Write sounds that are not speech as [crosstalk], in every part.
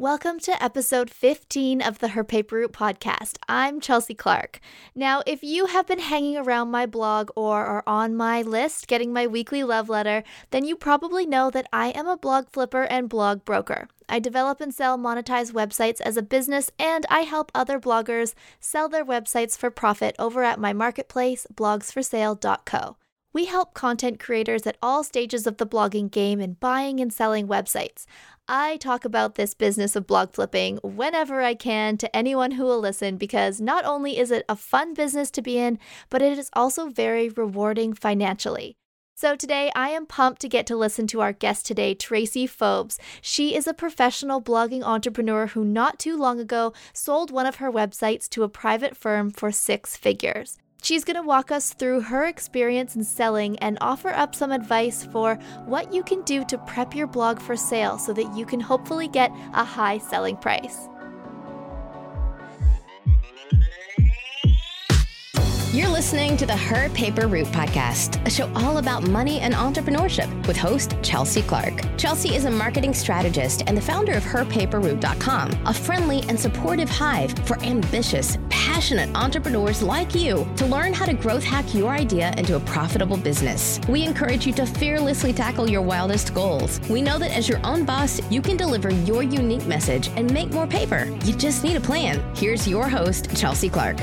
Welcome to episode 15 of the Her Paper Route podcast. I'm Chelsea Clark. Now, if you have been hanging around my blog or are on my list getting my weekly love letter, then you probably know that I am a blog flipper and blog broker. I develop and sell monetized websites as a business, and I help other bloggers sell their websites for profit over at my marketplace, blogsforsale.co. We help content creators at all stages of the blogging game in buying and selling websites. I talk about this business of blog flipping whenever I can to anyone who will listen because not only is it a fun business to be in, but it is also very rewarding financially. So today I am pumped to get to listen to our guest today, Tracy Fobes. She is a professional blogging entrepreneur who not too long ago sold one of her websites to a private firm for six figures. She's going to walk us through her experience in selling and offer up some advice for what you can do to prep your blog for sale so that you can hopefully get a high selling price. You're listening to the Her Paper Route podcast, a show all about money and entrepreneurship with host Chelsea Clark. Chelsea is a marketing strategist and the founder of HerPaperRoute.com, a friendly and supportive hive for ambitious, passionate entrepreneurs like you to learn how to growth hack your idea into a profitable business. We encourage you to fearlessly tackle your wildest goals. We know that as your own boss, you can deliver your unique message and make more paper. You just need a plan. Here's your host, Chelsea Clark.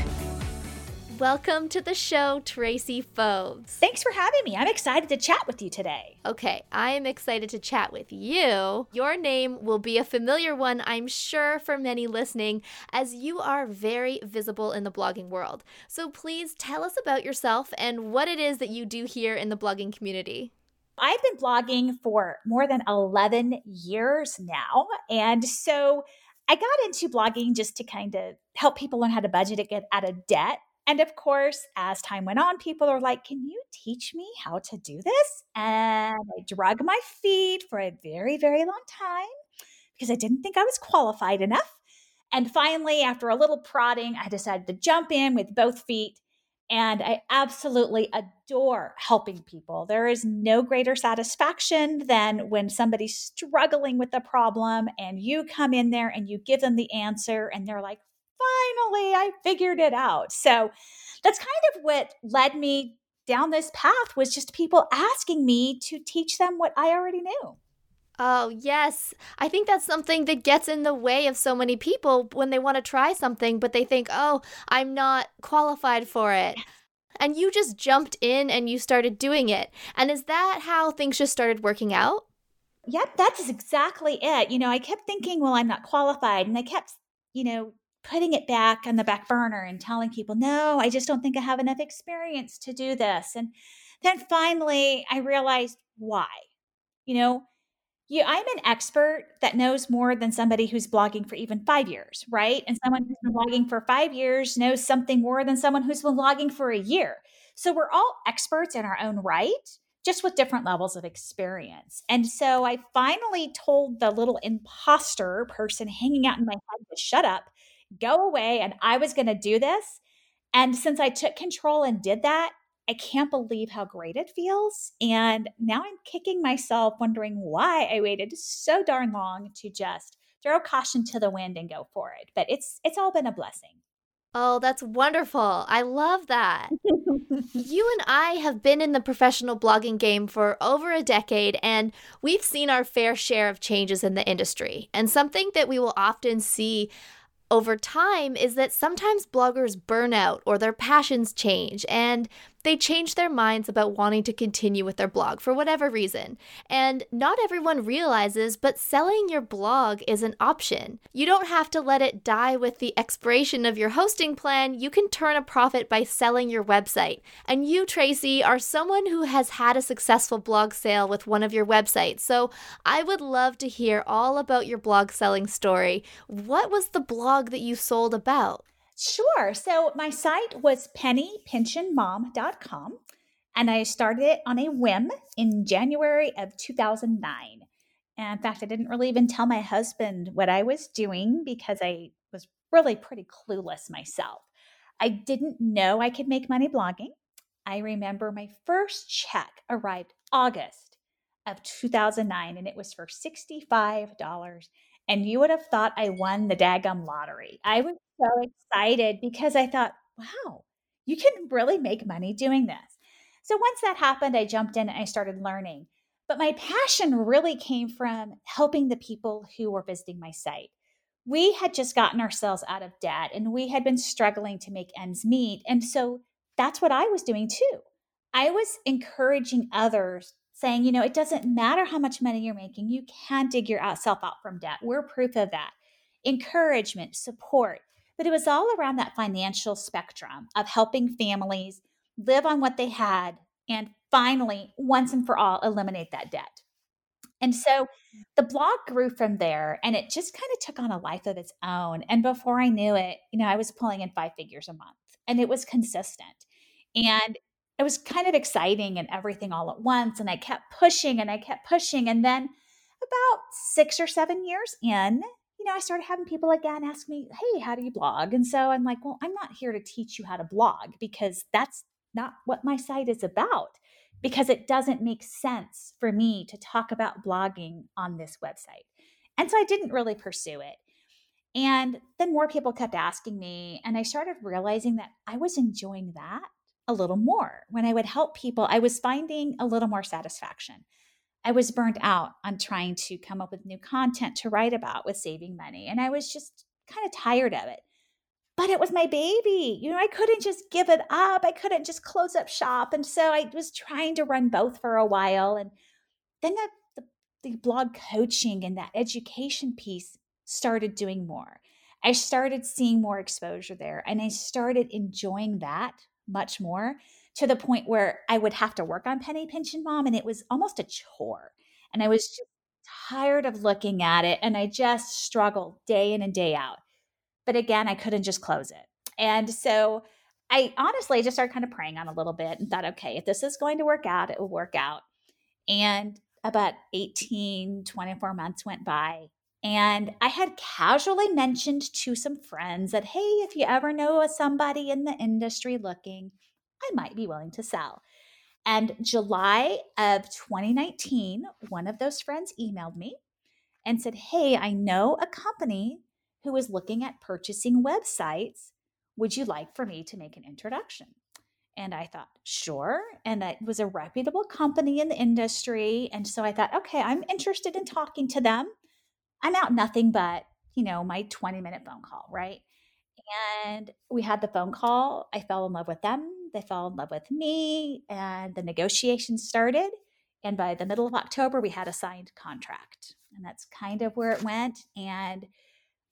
Welcome to the show, Tracy Fobes. Thanks for having me. I'm excited to chat with you today. Okay, I am excited to chat with you. Your name will be a familiar one, I'm sure, for many listening, as you are very visible in the blogging world. So please tell us about yourself and what it is that you do here in the blogging community. I've been blogging for more than 11 years now. And so I got into blogging just to kind of help people learn how to budget and get out of debt. And of course, as time went on, people are like, Can you teach me how to do this? And I drug my feet for a very, very long time because I didn't think I was qualified enough. And finally, after a little prodding, I decided to jump in with both feet. And I absolutely adore helping people. There is no greater satisfaction than when somebody's struggling with a problem and you come in there and you give them the answer and they're like, finally, I figured it out. So that's kind of what led me down this path was just people asking me to teach them what I already knew. Oh, yes. I think that's something that gets in the way of so many people when they want to try something, but they think, oh, I'm not qualified for it. And you just jumped in and you started doing it. And is that how things just started working out? Yep, that's exactly it. You know, I kept thinking, well, I'm not qualified. And I kept, you know, putting it back on the back burner and telling people, no, I just don't think I have enough experience to do this. And then finally, I realized why. You know, you, I'm an expert that knows more than somebody who's blogging for even five years, right? And someone who's been blogging for five years knows something more than someone who's been blogging for a year. So we're all experts in our own right, just with different levels of experience. And so I finally told the little imposter person hanging out in my head to shut up go away and I was going to do this. And since I took control and did that, I can't believe how great it feels. And now I'm kicking myself, wondering why I waited so darn long to just throw caution to the wind and go for it. But it's it's all been a blessing. Oh, that's wonderful. I love that. [laughs] you and I have been in the professional blogging game for over a decade, and we've seen our fair share of changes in the industry. And something that we will often see over time is that sometimes bloggers burn out or their passions change. And they change their minds about wanting to continue with their blog for whatever reason. And not everyone realizes, but selling your blog is an option. You don't have to let it die with the expiration of your hosting plan. You can turn a profit by selling your website. And you, Tracy, are someone who has had a successful blog sale with one of your websites. So I would love to hear all about your blog selling story. What was the blog that you sold about? Sure. So my site was pennypinchinmom.com and I started it on a whim in January of 2009. And in fact, I didn't really even tell my husband what I was doing because I was really pretty clueless myself. I didn't know I could make money blogging. I remember my first check arrived August of 2009 and it was for $65 and you would have thought I won the daggum lottery. I was so excited because I thought, wow, you can really make money doing this. So once that happened, I jumped in and I started learning. But my passion really came from helping the people who were visiting my site. We had just gotten ourselves out of debt and we had been struggling to make ends meet. And so that's what I was doing too. I was encouraging others saying, you know, it doesn't matter how much money you're making, you can dig yourself out from debt. We're proof of that. Encouragement, support. But it was all around that financial spectrum of helping families live on what they had and finally, once and for all, eliminate that debt. And so the blog grew from there and it just kind of took on a life of its own. And before I knew it, you know, I was pulling in five figures a month and it was consistent. And it was kind of exciting and everything all at once. And I kept pushing and I kept pushing. And then about six or seven years in, know, I started having people again ask me, Hey, how do you blog? And so I'm like, Well, I'm not here to teach you how to blog because that's not what my site is about, because it doesn't make sense for me to talk about blogging on this website. And so I didn't really pursue it. And then more people kept asking me, and I started realizing that I was enjoying that a little more. When I would help people, I was finding a little more satisfaction. I was burnt out on trying to come up with new content to write about with saving money. And I was just kind of tired of it. But it was my baby. You know, I couldn't just give it up. I couldn't just close up shop. And so I was trying to run both for a while. And then the, the, the blog coaching and that education piece started doing more. I started seeing more exposure there and I started enjoying that much more to the point where I would have to work on Penny Pinchin' Mom and it was almost a chore. And I was just tired of looking at it and I just struggled day in and day out. But again, I couldn't just close it. And so I honestly just started kind of praying on a little bit and thought, okay, if this is going to work out, it will work out. And about 18, 24 months went by. And I had casually mentioned to some friends that, hey, if you ever know somebody in the industry looking, I might be willing to sell. And July of 2019, one of those friends emailed me and said, Hey, I know a company who is looking at purchasing websites. Would you like for me to make an introduction? And I thought, sure. And it was a reputable company in the industry. And so I thought, okay, I'm interested in talking to them. I'm out nothing but, you know, my 20 minute phone call, right? And we had the phone call. I fell in love with them. They fell in love with me. And the negotiations started. And by the middle of October, we had a signed contract. And that's kind of where it went. And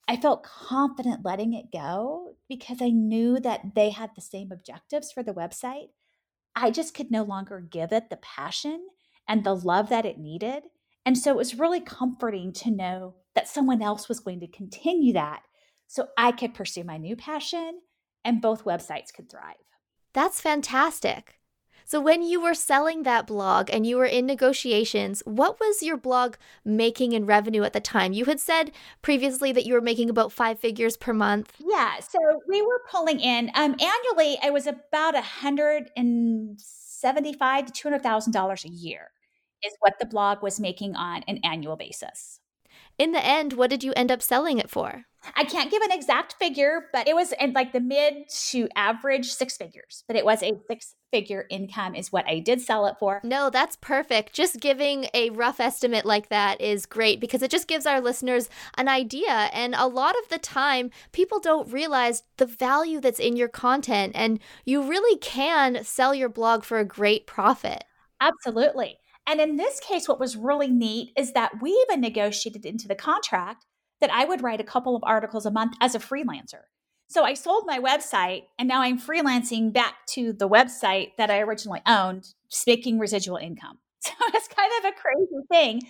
I felt confident letting it go because I knew that they had the same objectives for the website. I just could no longer give it the passion and the love that it needed. And so it was really comforting to know that someone else was going to continue that so I could pursue my new passion and both websites could thrive. That's fantastic. So, when you were selling that blog and you were in negotiations, what was your blog making in revenue at the time? You had said previously that you were making about five figures per month. Yeah. So, we were pulling in um, annually, it was about a hundred and seventy-five to two hundred thousand dollars a year, is what the blog was making on an annual basis. In the end, what did you end up selling it for? I can't give an exact figure, but it was in like the mid to average six figures. But it was a six figure income, is what I did sell it for. No, that's perfect. Just giving a rough estimate like that is great because it just gives our listeners an idea. And a lot of the time, people don't realize the value that's in your content, and you really can sell your blog for a great profit. Absolutely. And in this case, what was really neat is that we even negotiated into the contract that I would write a couple of articles a month as a freelancer. So I sold my website and now I'm freelancing back to the website that I originally owned, making residual income. [laughs] So it's kind of a crazy thing,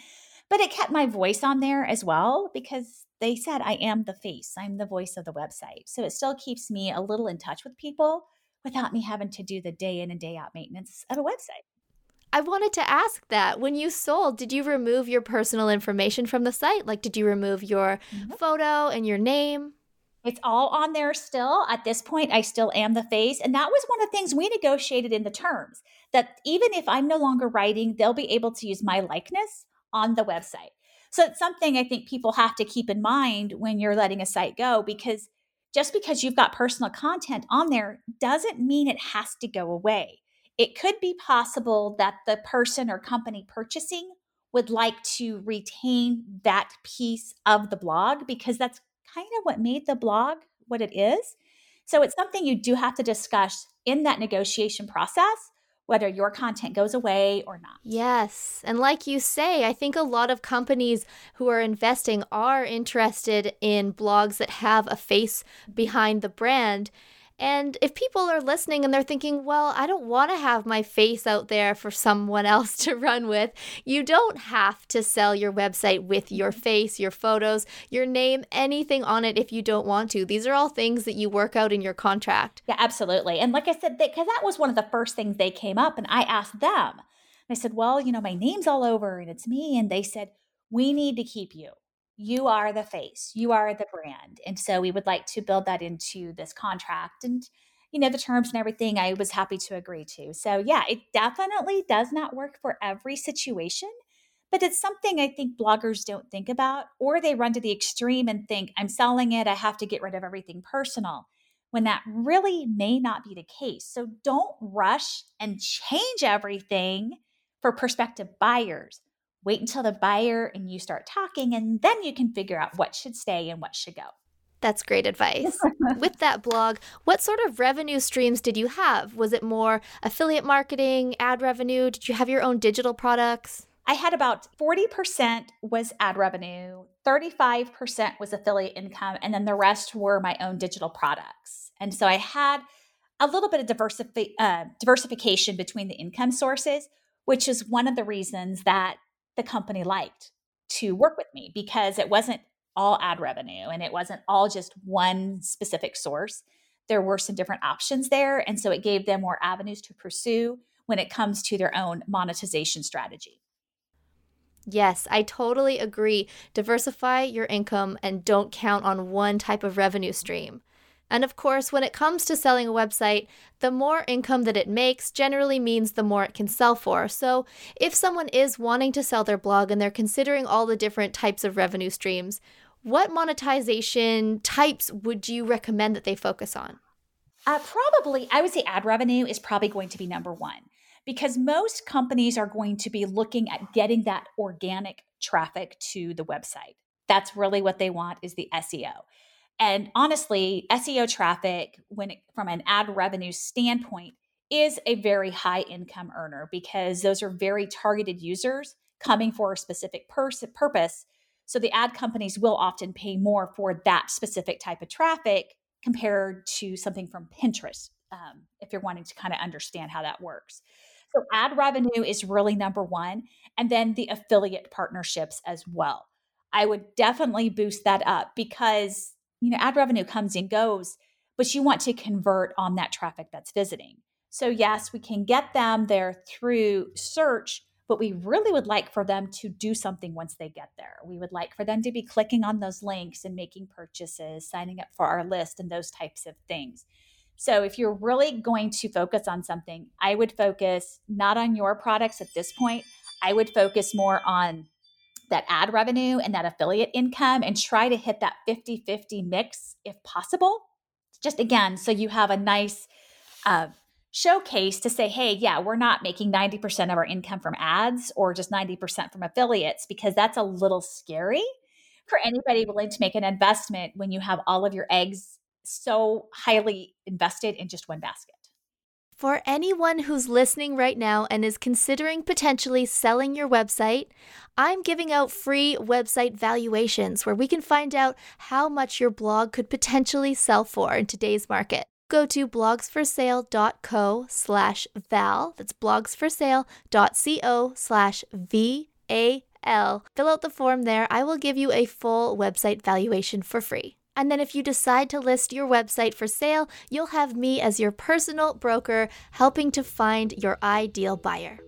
but it kept my voice on there as well because they said I am the face, I'm the voice of the website. So it still keeps me a little in touch with people without me having to do the day in and day out maintenance of a website. I wanted to ask that. When you sold, did you remove your personal information from the site? Like, did you remove your mm-hmm. photo and your name? It's all on there still. At this point, I still am the face. And that was one of the things we negotiated in the terms that even if I'm no longer writing, they'll be able to use my likeness on the website. So it's something I think people have to keep in mind when you're letting a site go because just because you've got personal content on there doesn't mean it has to go away it could be possible that the person or company purchasing would like to retain that piece of the blog because that's kind of what made the blog what it is. So it's something you do have to discuss in that negotiation process whether your content goes away or not. Yes. And like you say, I think a lot of companies who are investing are interested in blogs that have a face behind the brand. And if people are listening and they're thinking, well, I don't want to have my face out there for someone [laughs] else to run with, you don't have to sell your website with your mm-hmm. face, your photos, your name, anything on it if you don't want to. These are all things that you work out in your contract. Yeah, absolutely. And like I said, because that was one of the first things they came up and I asked them. I said, well, you know, my name's all over and it's me. And they said, we need to keep you you are the face, you are the brand. And so we would like to build that into this contract. And, you know, the terms and everything I was happy to agree to. So, yeah, it definitely does not work for every situation, but it's something I think bloggers don't think about, or they run to the extreme and think, I'm selling it, I have to get rid of everything personal, when that really may not be the case. So, don't rush and change everything for prospective buyers wait until the buyer and you start talking, and then you can figure out what should stay and what should go. That's great advice. [laughs] With that blog, what sort of revenue streams did you have? Was it more affiliate marketing, ad revenue? Did you have your own digital products? I had about 40% was ad revenue, 35% was affiliate income, and then the rest were my own digital products. And so I had a little bit of diversifi- uh, diversification between the income sources, which is one of the reasons that the company liked to work with me because it wasn't all ad revenue and it wasn't all just one specific source. There were some different options there. And so it gave them more avenues to pursue when it comes to their own monetization strategy. Yes, I totally agree. Diversify your income and don't count on one type of revenue stream. And of course, when it comes to selling a website, the more income that it makes generally means the more it can sell for. So, if someone is wanting to sell their blog and they're considering all the different types of revenue streams, what monetization types would you recommend that they focus on? Uh, probably, I would say ad revenue is probably going to be number one because most companies are going to be looking at getting that organic traffic to the website. That's really what they want is the SEO. And honestly, SEO traffic, when it, from an ad revenue standpoint, is a very high income earner because those are very targeted users coming for a specific pers- purpose. So the ad companies will often pay more for that specific type of traffic compared to something from Pinterest, um, if you're wanting to kind of understand how that works. So ad revenue is really number one, and then the affiliate partnerships as well. I would definitely boost that up because you know, ad revenue comes and goes, but you want to convert on that traffic that's visiting. So, yes, we can get them there through search, but we really would like for them to do something once they get there. We would like for them to be clicking on those links and making purchases, signing up for our list, and those types of things. So, if you're really going to focus on something, I would focus not on your products at this point. I would focus more on that ad revenue and that affiliate income and try to hit that 50 50 mix if possible. Just again, so you have a nice uh, showcase to say, hey, yeah, we're not making 90% of our income from ads or just 90% from affiliates because that's a little scary for anybody willing to make an investment when you have all of your eggs so highly invested in just one basket. For anyone who's listening right now and is considering potentially selling your website, I'm giving out free website valuations where we can find out how much your blog could potentially sell for in today's market. Go to blogsforsale.co slash val. That's blogsforsale.co slash V-A-L. Fill out the form there. I will give you a full website valuation for free. And then if you decide to list your website for sale, you'll have me as your personal broker helping to find your ideal buyer.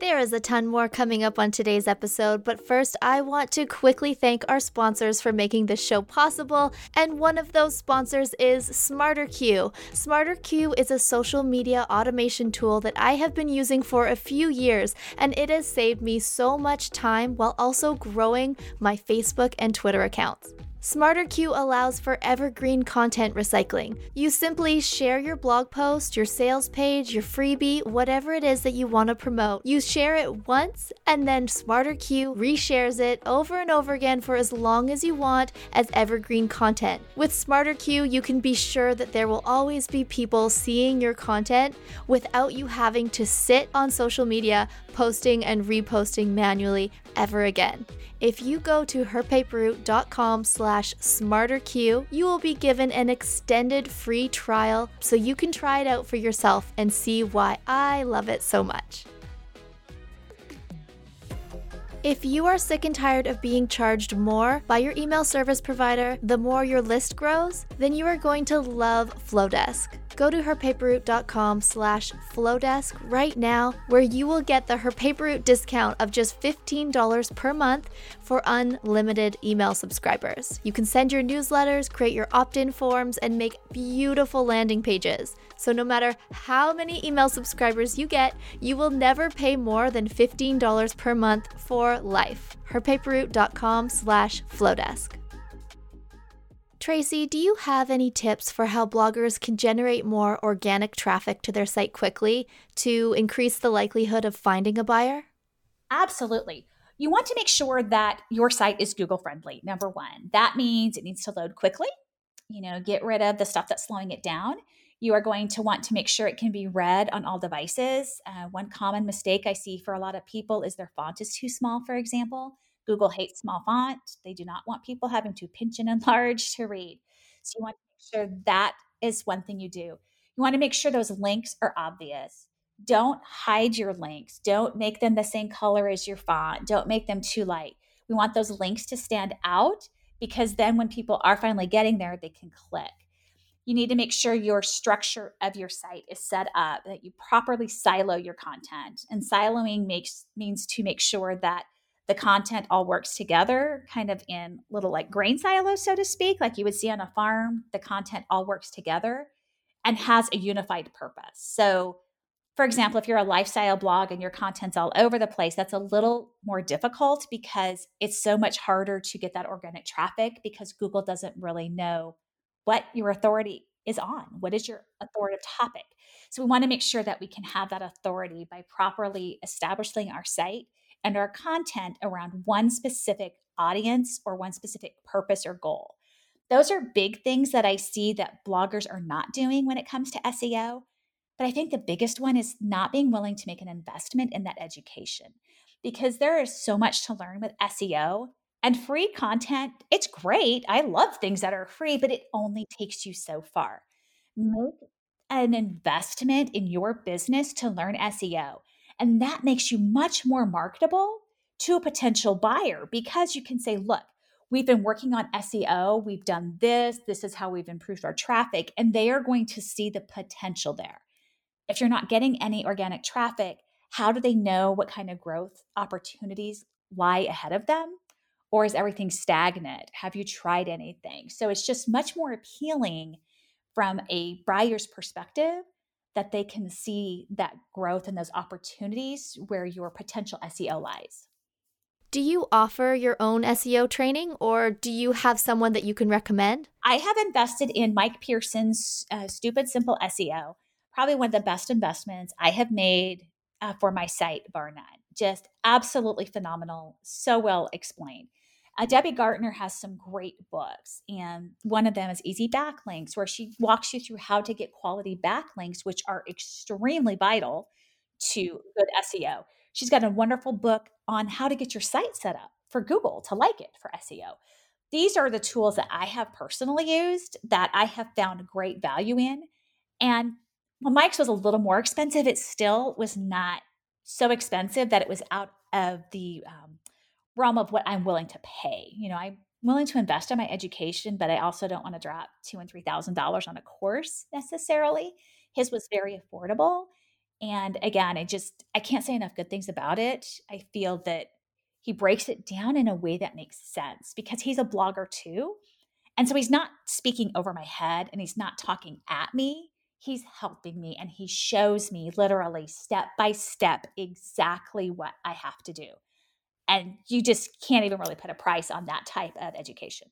There is a ton more coming up on today's episode, but first, I want to quickly thank our sponsors for making this show possible. And one of those sponsors is SmarterQueue. SmarterQueue is a social media automation tool that I have been using for a few years, and it has saved me so much time while also growing my Facebook and Twitter accounts. SmarterQueue allows for evergreen content recycling. You simply share your blog post, your sales page, your freebie, whatever it is that you want to promote. You share it once, and then SmarterQueue reshares it over and over again for as long as you want as evergreen content. With SmarterQueue, you can be sure that there will always be people seeing your content without you having to sit on social media posting and reposting manually ever again. If you go to herpaperroute.com slash smarterqueue, you will be given an extended free trial so you can try it out for yourself and see why I love it so much. If you are sick and tired of being charged more by your email service provider the more your list grows, then you are going to love Flodesk go to herpaperroute.com slash flodesk right now where you will get the Her discount of just $15 per month for unlimited email subscribers. You can send your newsletters, create your opt-in forms, and make beautiful landing pages. So no matter how many email subscribers you get, you will never pay more than $15 per month for life. herpaperroute.com slash flodesk. Tracy, do you have any tips for how bloggers can generate more organic traffic to their site quickly to increase the likelihood of finding a buyer? Absolutely. You want to make sure that your site is Google friendly, number one. That means it needs to load quickly. You know, get rid of the stuff that's slowing it down. You are going to want to make sure it can be read on all devices. Uh, one common mistake I see for a lot of people is their font is too small, for example. Google hates small font. They do not want people having to pinch and [laughs] enlarge to read. So you want to make sure that is one thing you do. You want to make sure those links are obvious. Don't hide your links. Don't make them the same color as your font. Don't make them too light. We want those links to stand out because then when people are finally getting there, they can click. You need to make sure your structure of your site is set up, that you properly silo your content. And siloing makes means to make sure that the content all works together, kind of in little like grain silos, so to speak, like you would see on a farm. The content all works together and has a unified purpose. So, for example, if you're a lifestyle blog and your content's all over the place, that's a little more difficult because it's so much harder to get that organic traffic because Google doesn't really know what your authority is on. What is your authoritative topic? So, we want to make sure that we can have that authority by properly establishing our site and our content around one specific audience or one specific purpose or goal. Those are big things that I see that bloggers are not doing when it comes to SEO. But I think the biggest one is not being willing to make an investment in that education because there is so much to learn with SEO and free content. It's great. I love things that are free, but it only takes you so far. Make an investment in your business to learn SEO. And that makes you much more marketable to a potential buyer because you can say, look, we've been working on SEO, we've done this, this is how we've improved our traffic, and they are going to see the potential there. If you're not getting any organic traffic, how do they know what kind of growth opportunities lie ahead of them? Or is everything stagnant? Have you tried anything? So it's just much more appealing from a buyer's perspective that they can see that growth and those opportunities where your potential SEO lies. Do you offer your own SEO training or do you have someone that you can recommend? I have invested in Mike Pearson's uh, Stupid Simple SEO, probably one of the best investments I have made uh, for my site, bar none. Just absolutely phenomenal, so well explained. Uh, Debbie Gartner has some great books, and one of them is Easy Backlinks, where she walks you through how to get quality backlinks, which are extremely vital to good SEO. She's got a wonderful book on how to get your site set up for Google to like it for SEO. These are the tools that I have personally used that I have found great value in. And while Mike's was a little more expensive, it still was not so expensive that it was out of the um, realm of what I'm willing to pay. You know, I'm willing to invest in my education, but I also don't want to drop two and three thousand dollars on a course necessarily. His was very affordable. And again, I just I can't say enough good things about it. I feel that he breaks it down in a way that makes sense because he's a blogger too. And so he's not speaking over my head and he's not talking at me. He's helping me and he shows me literally step by step exactly what I have to do. And you just can't even really put a price on that type of education.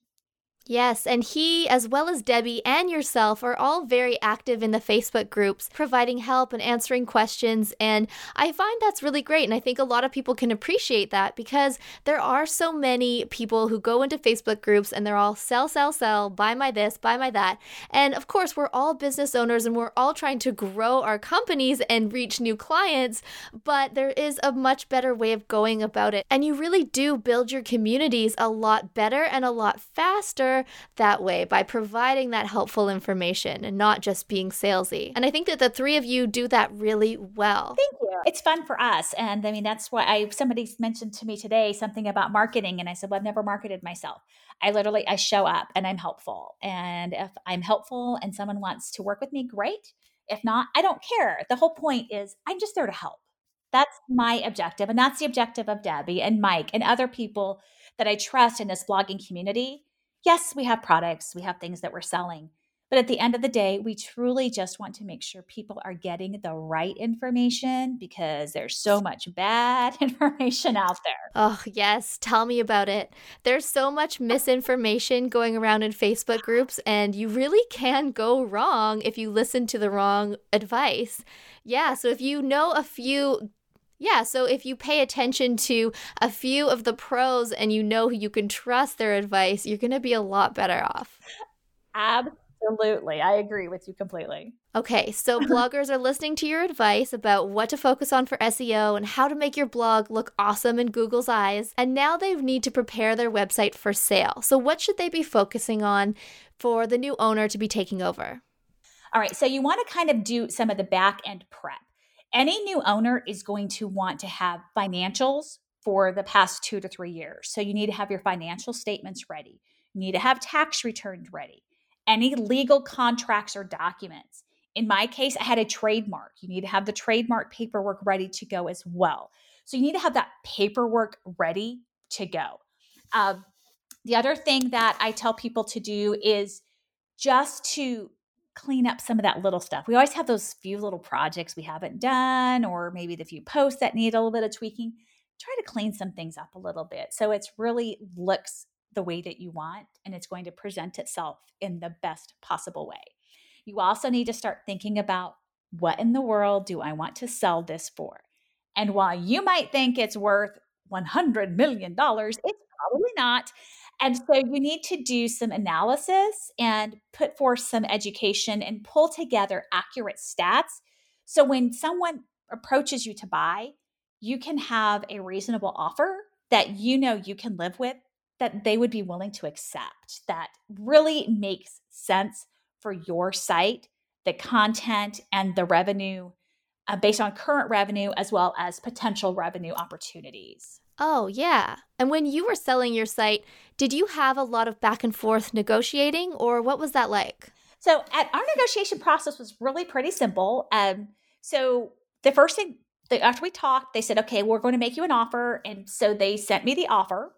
Yes, and he, as well as Debbie and yourself, are all very active in the Facebook groups, providing help and answering questions. And I find that's really great. And I think a lot of people can appreciate that because there are so many people who go into Facebook groups and they're all sell, sell, sell, buy my this, buy my that. And of course, we're all business owners and we're all trying to grow our companies and reach new clients. But there is a much better way of going about it. And you really do build your communities a lot better and a lot faster that way by providing that helpful information and not just being salesy. And I think that the three of you do that really well. Thank you. It's fun for us. And I mean, that's why I, somebody mentioned to me today something about marketing. And I said, well, I've never marketed myself. I literally, I show up and I'm helpful. And if I'm helpful and someone wants to work with me, great. If not, I don't care. The whole point is I'm just there to help. That's my objective. And that's the objective of Debbie and Mike and other people that I trust in this blogging community yes, we have products, we have things that we're selling. But at the end of the day, we truly just want to make sure people are getting the right information because there's so much bad [laughs] information out there. Oh, yes. Tell me about it. There's so much misinformation going around in Facebook groups, and you really can go wrong if you listen to the wrong advice. Yeah. So if you know a few yeah, so if you pay attention to a few of the pros and you know who you can trust their advice, you're going to be a lot better off. Absolutely. I agree with you completely. Okay, so [laughs] bloggers are listening to your advice about what to focus on for SEO and how to make your blog look awesome in Google's eyes. And now they need to prepare their website for sale. So, what should they be focusing on for the new owner to be taking over? All right, so you want to kind of do some of the back end prep any new owner is going to want to have financials for the past two to three years. So you need to have your financial statements ready. You need to have tax returns ready. Any legal contracts or documents. In my case, I had a trademark. You need to have the trademark paperwork ready to go as well. So you need to have that paperwork ready to go. Uh, the other thing that I tell people to do is just to clean up some of that little stuff. We always have those few little projects we haven't done, or maybe the few posts that need a little bit of tweaking. Try to clean some things up a little bit so it's really looks the way that you want and it's going to present itself in the best possible way. You also need to start thinking about what in the world do I want to sell this for? And while you might think it's worth $100 million, it's probably not. And so you need to do some analysis and put forth some education and pull together accurate stats. So when someone approaches you to buy, you can have a reasonable offer that you know you can live with, that they would be willing to accept, that really makes sense for your site, the content, and the revenue uh, based on current revenue as well as potential revenue opportunities. Oh, yeah. And when you were selling your site, did you have a lot of back and forth negotiating, or what was that like? So, at, our negotiation process was really pretty simple. Um, so, the first thing after we talked, they said, "Okay, we're going to make you an offer," and so they sent me the offer,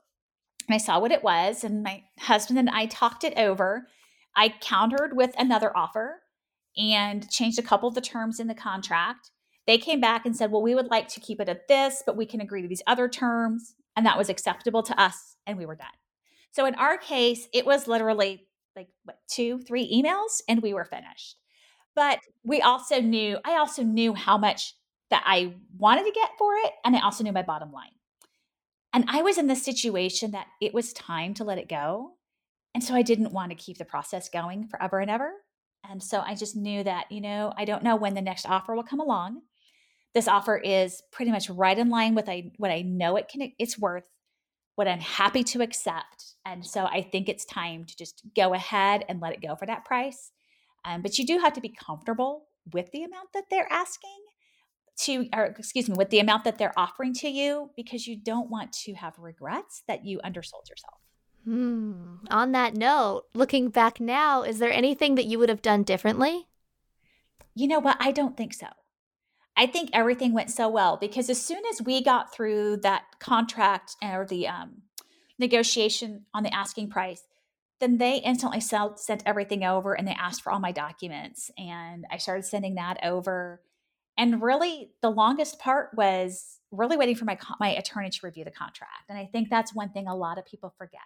and I saw what it was, and my husband and I talked it over. I countered with another offer and changed a couple of the terms in the contract. They came back and said, well, we would like to keep it at this, but we can agree to these other terms. and that was acceptable to us, and we were done. So in our case, it was literally like what, two, three emails, and we were finished. But we also knew, I also knew how much that I wanted to get for it, and I also knew my bottom line. And I was in the situation that it was time to let it go. And so I didn't want to keep the process going forever and ever. And so I just knew that, you know, I don't know when the next offer will come along. This offer is pretty much right in line with I, what I know it can it's worth, what I'm happy to accept. And so I think it's time to just go ahead and let it go for that price. Um, but you do have to be comfortable with the amount that they're asking to, or excuse me, with the amount that they're offering to you because you don't want to have regrets that you undersold yourself. Hmm. On that note, looking back now, is there anything that you would have done differently? You know what? I don't think so. I think everything went so well because as soon as we got through that contract or the um, negotiation on the asking price, then they instantly sent everything over and they asked for all my documents. And I started sending that over. And really, the longest part was really waiting for my, my attorney to review the contract. And I think that's one thing a lot of people forget.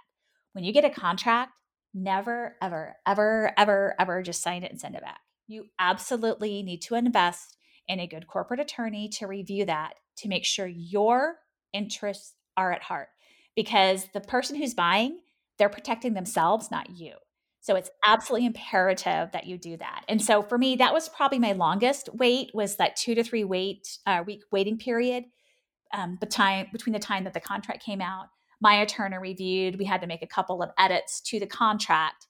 When you get a contract, never, ever, ever, ever, ever just sign it and send it back. You absolutely need to invest in a good corporate attorney to review that to make sure your interests are at heart. Because the person who's buying, they're protecting themselves, not you. So it's absolutely imperative that you do that. And so for me, that was probably my longest wait was that two to three wait uh, week waiting period um, time, between the time that the contract came out. My attorney reviewed. We had to make a couple of edits to the contract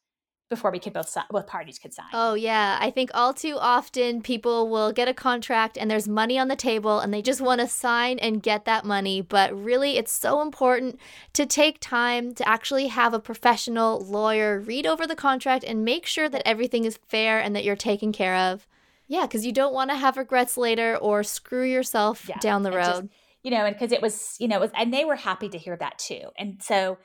before we could both both parties could sign. Oh yeah, I think all too often people will get a contract and there's money on the table and they just want to sign and get that money, but really it's so important to take time to actually have a professional lawyer read over the contract and make sure that everything is fair and that you're taken care of. Yeah, cuz you don't want to have regrets later or screw yourself yeah, down the road. Just, you know, and because it was, you know, it was, and they were happy to hear that too. And so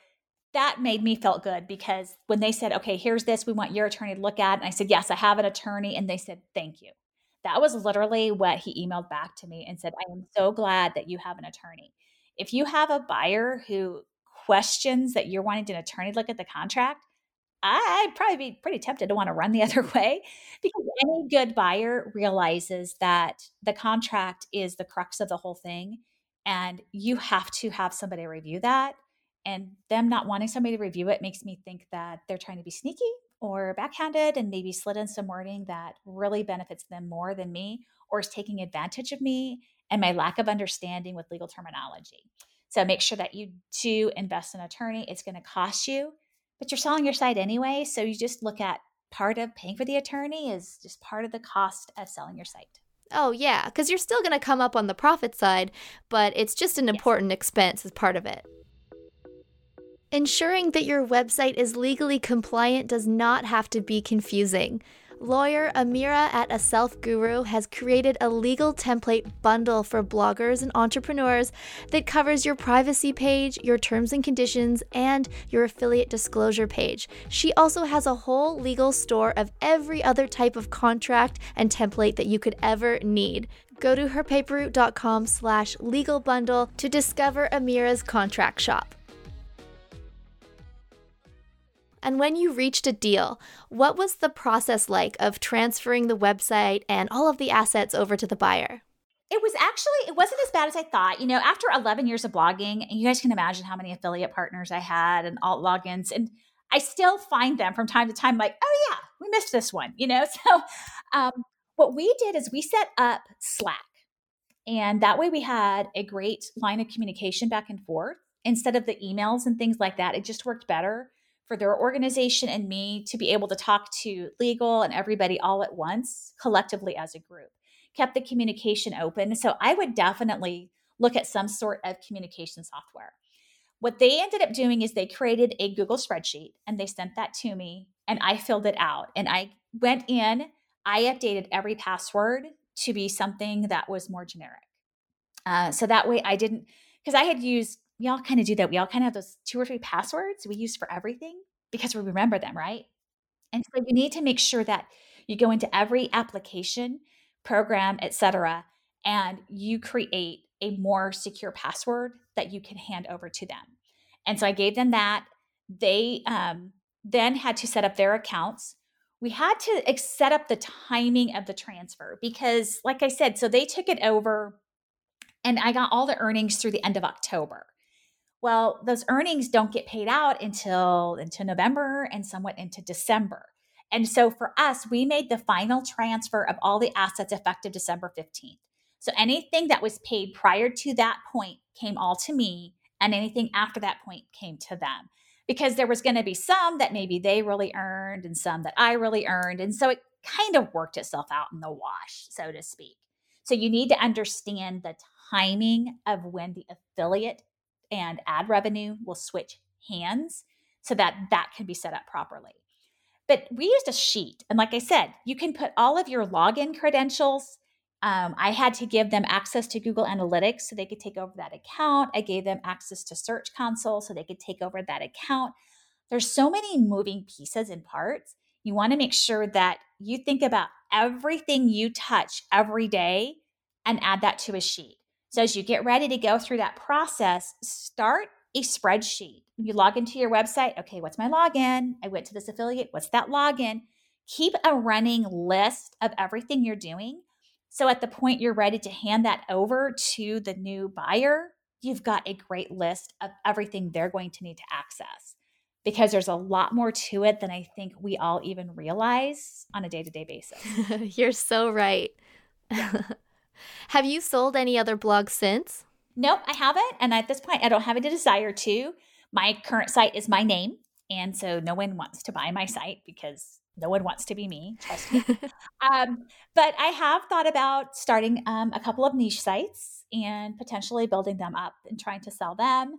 that made me felt good because when they said, okay, here's this, we want your attorney to look at, and I said, yes, I have an attorney, and they said, thank you. That was literally what he emailed back to me and said, I am so glad that you have an attorney. If you have a buyer who questions that you're wanting an attorney to look at the contract, I'd probably be pretty tempted to want to run the [laughs] other way because any good buyer realizes that the contract is the crux of the whole thing. And you have to have somebody review that and them not wanting somebody to review it makes me think that they're trying to be sneaky or backhanded and maybe slid in some wording that really benefits them more than me or is taking advantage of me and my lack of understanding with legal terminology. So make sure that you do invest in an attorney. It's going to cost you, but you're selling your site anyway. So you just look at part of paying for the attorney is just part of the cost of selling your site. Oh, yeah, because you're still going to come up on the profit side, but it's just an important expense as part of it. Ensuring that your website is legally compliant does not have to be confusing. Lawyer Amira at A Self Guru has created a legal template bundle for bloggers and entrepreneurs that covers your privacy page, your terms and conditions, and your affiliate disclosure page. She also has a whole legal store of every other type of contract and template that you could ever need. Go to herpaperroute.com slash legal bundle to discover Amira's contract shop. And when you reached a deal, what was the process like of transferring the website and all of the assets over to the buyer? It was actually it wasn't as bad as I thought. You know, after 11 years of blogging, and you guys can imagine how many affiliate partners I had and alt logins and I still find them from time to time like, "Oh yeah, we missed this one." You know, [laughs] so um, what we did is we set up Slack. And that way we had a great line of communication back and forth instead of the emails and things like that. It just worked better for their organization and me to be able to talk to legal and everybody all at once, collectively as a group. Kept the communication open. So I would definitely look at some sort of communication software. What they ended up doing is they created a Google spreadsheet and they sent that to me and I filled it out. And I went in, I updated every password to be something that was more generic. Uh, so that way I didn't, because I had used we all kind of do that. We all kind of have those two or three passwords we use for everything because we remember them, right? And so you need to make sure that you go into every application, program, etc., and you create a more secure password that you can hand over to them. And so I gave them that. They um, then had to set up their accounts. We had to set up the timing of the transfer because, like I said, so they took it over and I got all the earnings through the end of October. Well, those earnings don't get paid out until into November and somewhat into December. And so for us, we made the final transfer of all the assets effective December 15th. So anything that was paid prior to that point came all to me, and anything after that point came to them. Because there was going to be some that maybe they really earned and some that I really earned. And so it kind of worked itself out in the wash, so to speak. So you need to understand the timing of when the affiliate and ad revenue will switch hands so that that can be set up properly. But we used a sheet. And like I said, you can put all of your login credentials. Um, I had to give them access to Google Analytics so they could take over that account. I gave them access to Search Console so they could take over that account. There's so many moving pieces and parts. You want to make sure that you think about everything you touch every day and add that to a sheet. So as you get ready to go through that process, start a spreadsheet. You log into your website. Okay, what's my login? I went to this affiliate. What's that login? Keep a running list of everything you're doing. So at the point you're ready to hand that over to the new buyer, you've got a great list of everything they're going to need to access because there's a lot more to it than I think we all even realize on a day to day basis. [laughs] you're so right. Yeah. [laughs] Have you sold any other blogs since? Nope, I haven't. And at this point, I don't have any desire to. My current site is my name. And so no one wants to buy my site because no one wants to be me, trust me. [laughs] um, but I have thought about starting um, a couple of niche sites and potentially building them up and trying to sell them.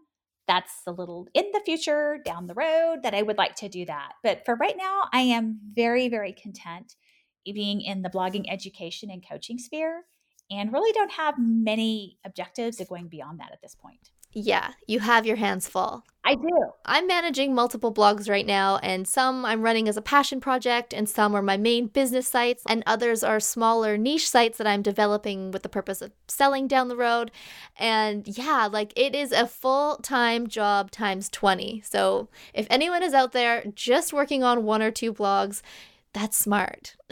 That's a little in the future down the road that I would like to do that. But for right now, I am very, very content being in the blogging education and coaching sphere and really don't have many objectives of going beyond that at this point. Yeah, you have your hands full. I do. I'm managing multiple blogs right now, and some I'm running as a passion project, and some are my main business sites, and others are smaller niche sites that I'm developing with the purpose of selling down the road. And yeah, like it is a full time job times 20. So if anyone is out there just working on one or two blogs, that's smart. [laughs]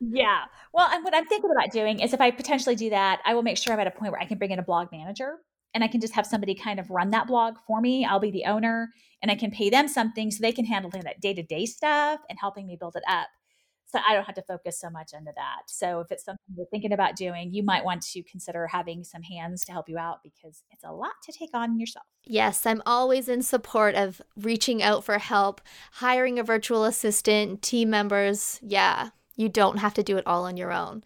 yeah. Well, and what I'm thinking about doing is if I potentially do that, I will make sure I'm at a point where I can bring in a blog manager and I can just have somebody kind of run that blog for me. I'll be the owner and I can pay them something so they can handle that day to day stuff and helping me build it up. So I don't have to focus so much into that. So if it's something you're thinking about doing, you might want to consider having some hands to help you out because it's a lot to take on yourself. Yes, I'm always in support of reaching out for help, hiring a virtual assistant, team members. Yeah, you don't have to do it all on your own.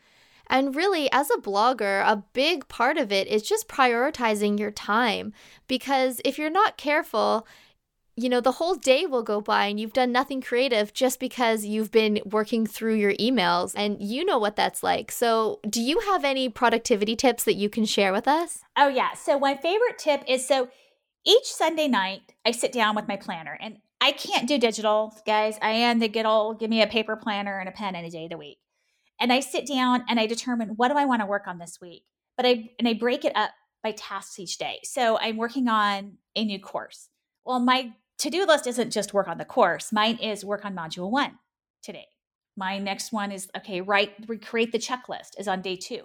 And really, as a blogger, a big part of it is just prioritizing your time because if you're not careful, you know, the whole day will go by and you've done nothing creative just because you've been working through your emails and you know what that's like. So, do you have any productivity tips that you can share with us? Oh, yeah. So, my favorite tip is so each Sunday night, I sit down with my planner and I can't do digital, guys. I am the good old give me a paper planner and a pen any day of the week. And I sit down and I determine what do I want to work on this week. But I and I break it up by tasks each day. So I'm working on a new course. Well, my to do list isn't just work on the course. Mine is work on module one today. My next one is okay, write, recreate the checklist is on day two.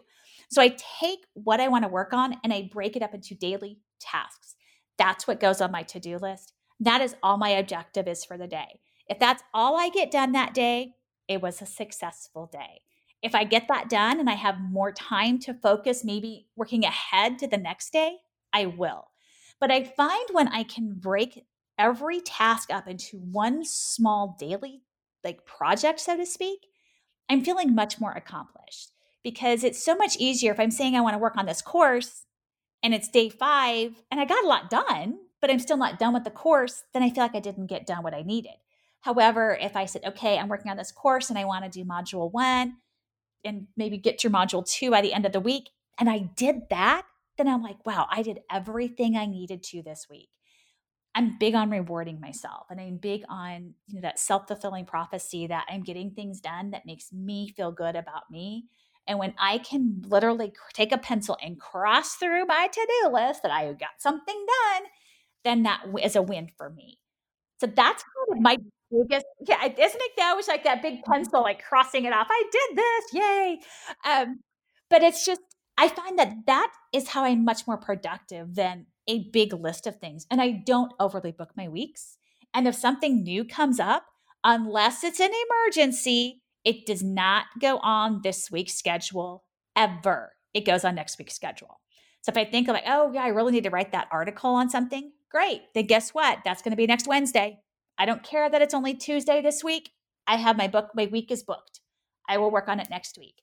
So I take what I want to work on and I break it up into daily tasks. That's what goes on my to do list. That is all my objective is for the day. If that's all I get done that day, it was a successful day. If I get that done and I have more time to focus, maybe working ahead to the next day, I will. But I find when I can break every task up into one small daily like project so to speak i'm feeling much more accomplished because it's so much easier if i'm saying i want to work on this course and it's day 5 and i got a lot done but i'm still not done with the course then i feel like i didn't get done what i needed. However if i said okay i'm working on this course and i want to do module 1 and maybe get to module 2 by the end of the week and i did that then i'm like wow i did everything i needed to this week I'm big on rewarding myself and I'm big on you know that self-fulfilling prophecy that I'm getting things done that makes me feel good about me And when I can literally take a pencil and cross through my to do list that I got something done, then that is a win for me. So that's kind of my biggest, yeah, isn't it though? It's like that big pencil, like crossing it off. I did this, yay. Um, but it's just, I find that that is how I'm much more productive than a big list of things. And I don't overly book my weeks. And if something new comes up, unless it's an emergency, it does not go on this week's schedule ever. It goes on next week's schedule. So if I think like, oh yeah, I really need to write that article on something, great. Then guess what? That's going to be next Wednesday. I don't care that it's only Tuesday this week. I have my book, my week is booked. I will work on it next week.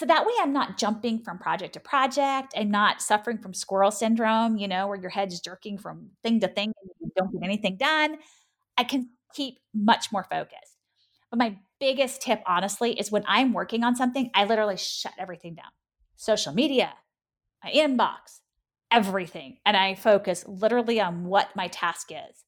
So that way I'm not jumping from project to project. I'm not suffering from squirrel syndrome, you know, where your head's jerking from thing to thing and you don't get anything done. I can keep much more focused. But my biggest tip, honestly, is when I'm working on something, I literally shut everything down social media, my inbox, everything. And I focus literally on what my task is.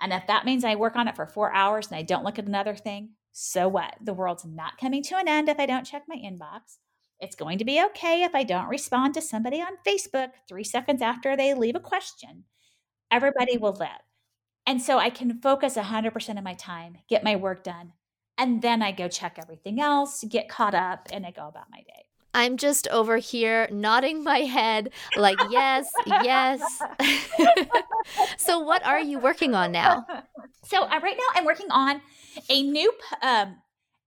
And if that means I work on it for four hours and I don't look at another thing, so what? The world's not coming to an end if I don't check my inbox. It's going to be okay if I don't respond to somebody on Facebook three seconds after they leave a question. Everybody will live. And so I can focus 100% of my time, get my work done, and then I go check everything else, get caught up, and I go about my day. I'm just over here nodding my head, like, yes, yes. [laughs] [laughs] so, what are you working on now? So, uh, right now, I'm working on a new, um,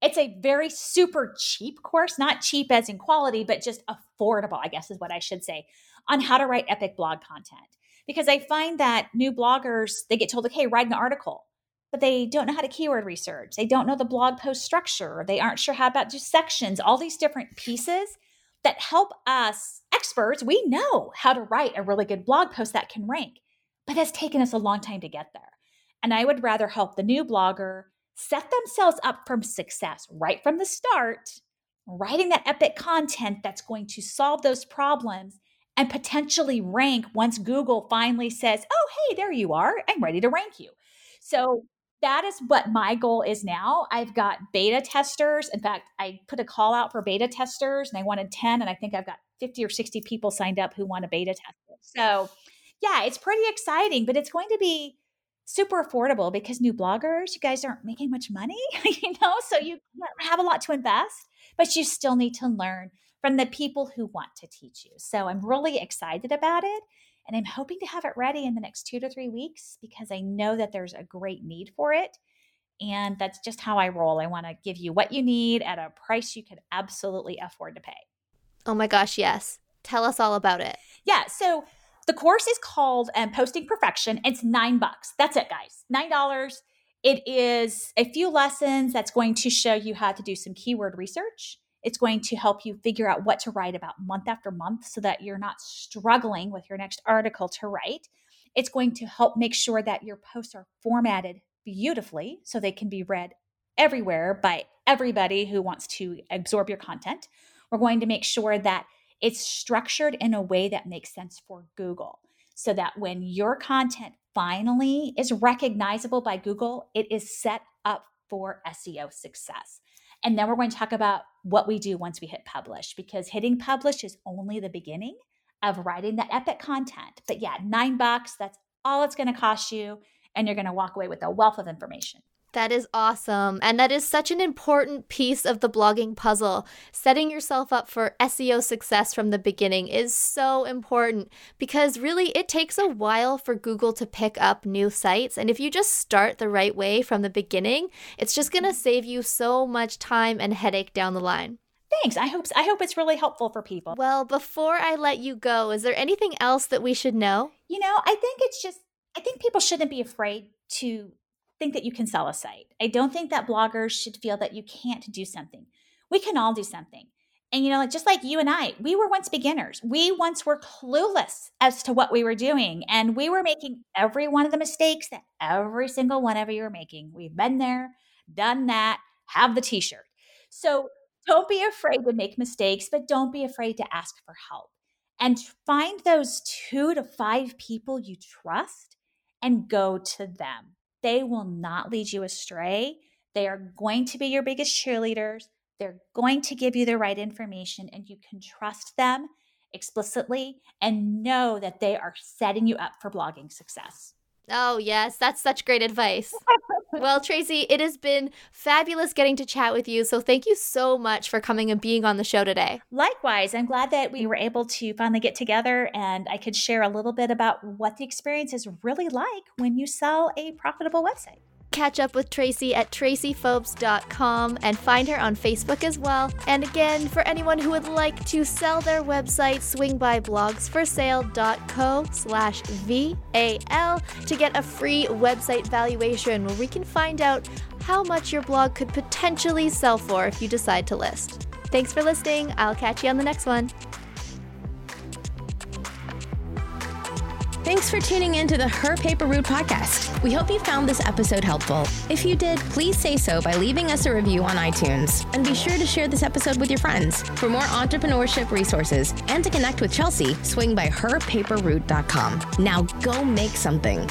it's a very super cheap course, not cheap as in quality, but just affordable, I guess is what I should say, on how to write epic blog content. Because I find that new bloggers, they get told, okay, write an article but they don't know how to keyword research. They don't know the blog post structure. They aren't sure how about just sections, all these different pieces that help us experts. We know how to write a really good blog post that can rank, but it's taken us a long time to get there. And I would rather help the new blogger set themselves up for success right from the start, writing that epic content that's going to solve those problems and potentially rank once Google finally says, oh, hey, there you are. I'm ready to rank you. So that is what my goal is now. I've got beta testers. In fact, I put a call out for beta testers and I wanted 10, and I think I've got 50 or 60 people signed up who want a beta test. So, yeah, it's pretty exciting, but it's going to be super affordable because new bloggers, you guys aren't making much money, [laughs] you know, so you have a lot to invest, but you still need to learn from the people who want to teach you. So, I'm really excited about it. And I'm hoping to have it ready in the next two to three weeks because I know that there's a great need for it. And that's just how I roll. I want to give you what you need at a price you can absolutely afford to pay. Oh my gosh, yes. Tell us all about it. Yeah. So the course is called um, Posting Perfection. It's nine bucks. That's it, guys. Nine dollars. It is a few lessons that's going to show you how to do some keyword research. It's going to help you figure out what to write about month after month so that you're not struggling with your next article to write. It's going to help make sure that your posts are formatted beautifully so they can be read everywhere by everybody who wants to absorb your content. We're going to make sure that it's structured in a way that makes sense for Google so that when your content finally is recognizable by Google, it is set up for SEO success. And then we're going to talk about what we do once we hit publish because hitting publish is only the beginning of writing that epic content. But yeah, nine bucks, that's all it's going to cost you. And you're going to walk away with a wealth of information. That is awesome. And that is such an important piece of the blogging puzzle. Setting yourself up for SEO success from the beginning is so important because really it takes a while for Google to pick up new sites. And if you just start the right way from the beginning, it's just going to save you so much time and headache down the line. Thanks. I hope I hope it's really helpful for people. Well, before I let you go, is there anything else that we should know? You know, I think it's just I think people shouldn't be afraid to think that you can sell a site. I don't think that bloggers should feel that you can't do something. We can all do something. And you know, like just like you and I, we were once beginners. We once were clueless as to what we were doing, and we were making every one of the mistakes that every single one of you are making. We've been there, done that, have the t-shirt. So don't be afraid to make mistakes, but don't be afraid to ask for help. And find those two to five people you trust and go to them. They will not lead you astray. They are going to be your biggest cheerleaders. They're going to give you the right information and you can trust them explicitly and know that they are setting you up for blogging success. Oh, yes, that's such great advice. [laughs] well, Tracie, it has been fabulous getting to chat with you. So thank you so much for coming and being on the show today. Likewise, I'm glad that we were able to finally get together and I could share a little bit about what the experience is really like when you sell a profitable website catch up with Tracie at traciefobes.com and find her on Facebook as well. And again, for anyone who would like to sell their website, swing by blogsforsale.co slash VAL to get a free website valuation where we can find out how much your blog could potentially sell for if you decide to list. Thanks for listening. I'll catch you on the next one. Thanks for tuning in to the Her Paper Route podcast. We hope you found this episode helpful. If you did, please say so by leaving us a review on iTunes. And be sure to share this episode with your friends. For more entrepreneurship resources and to connect with Chelsea, swing by herpaperroute.com. Now go make something.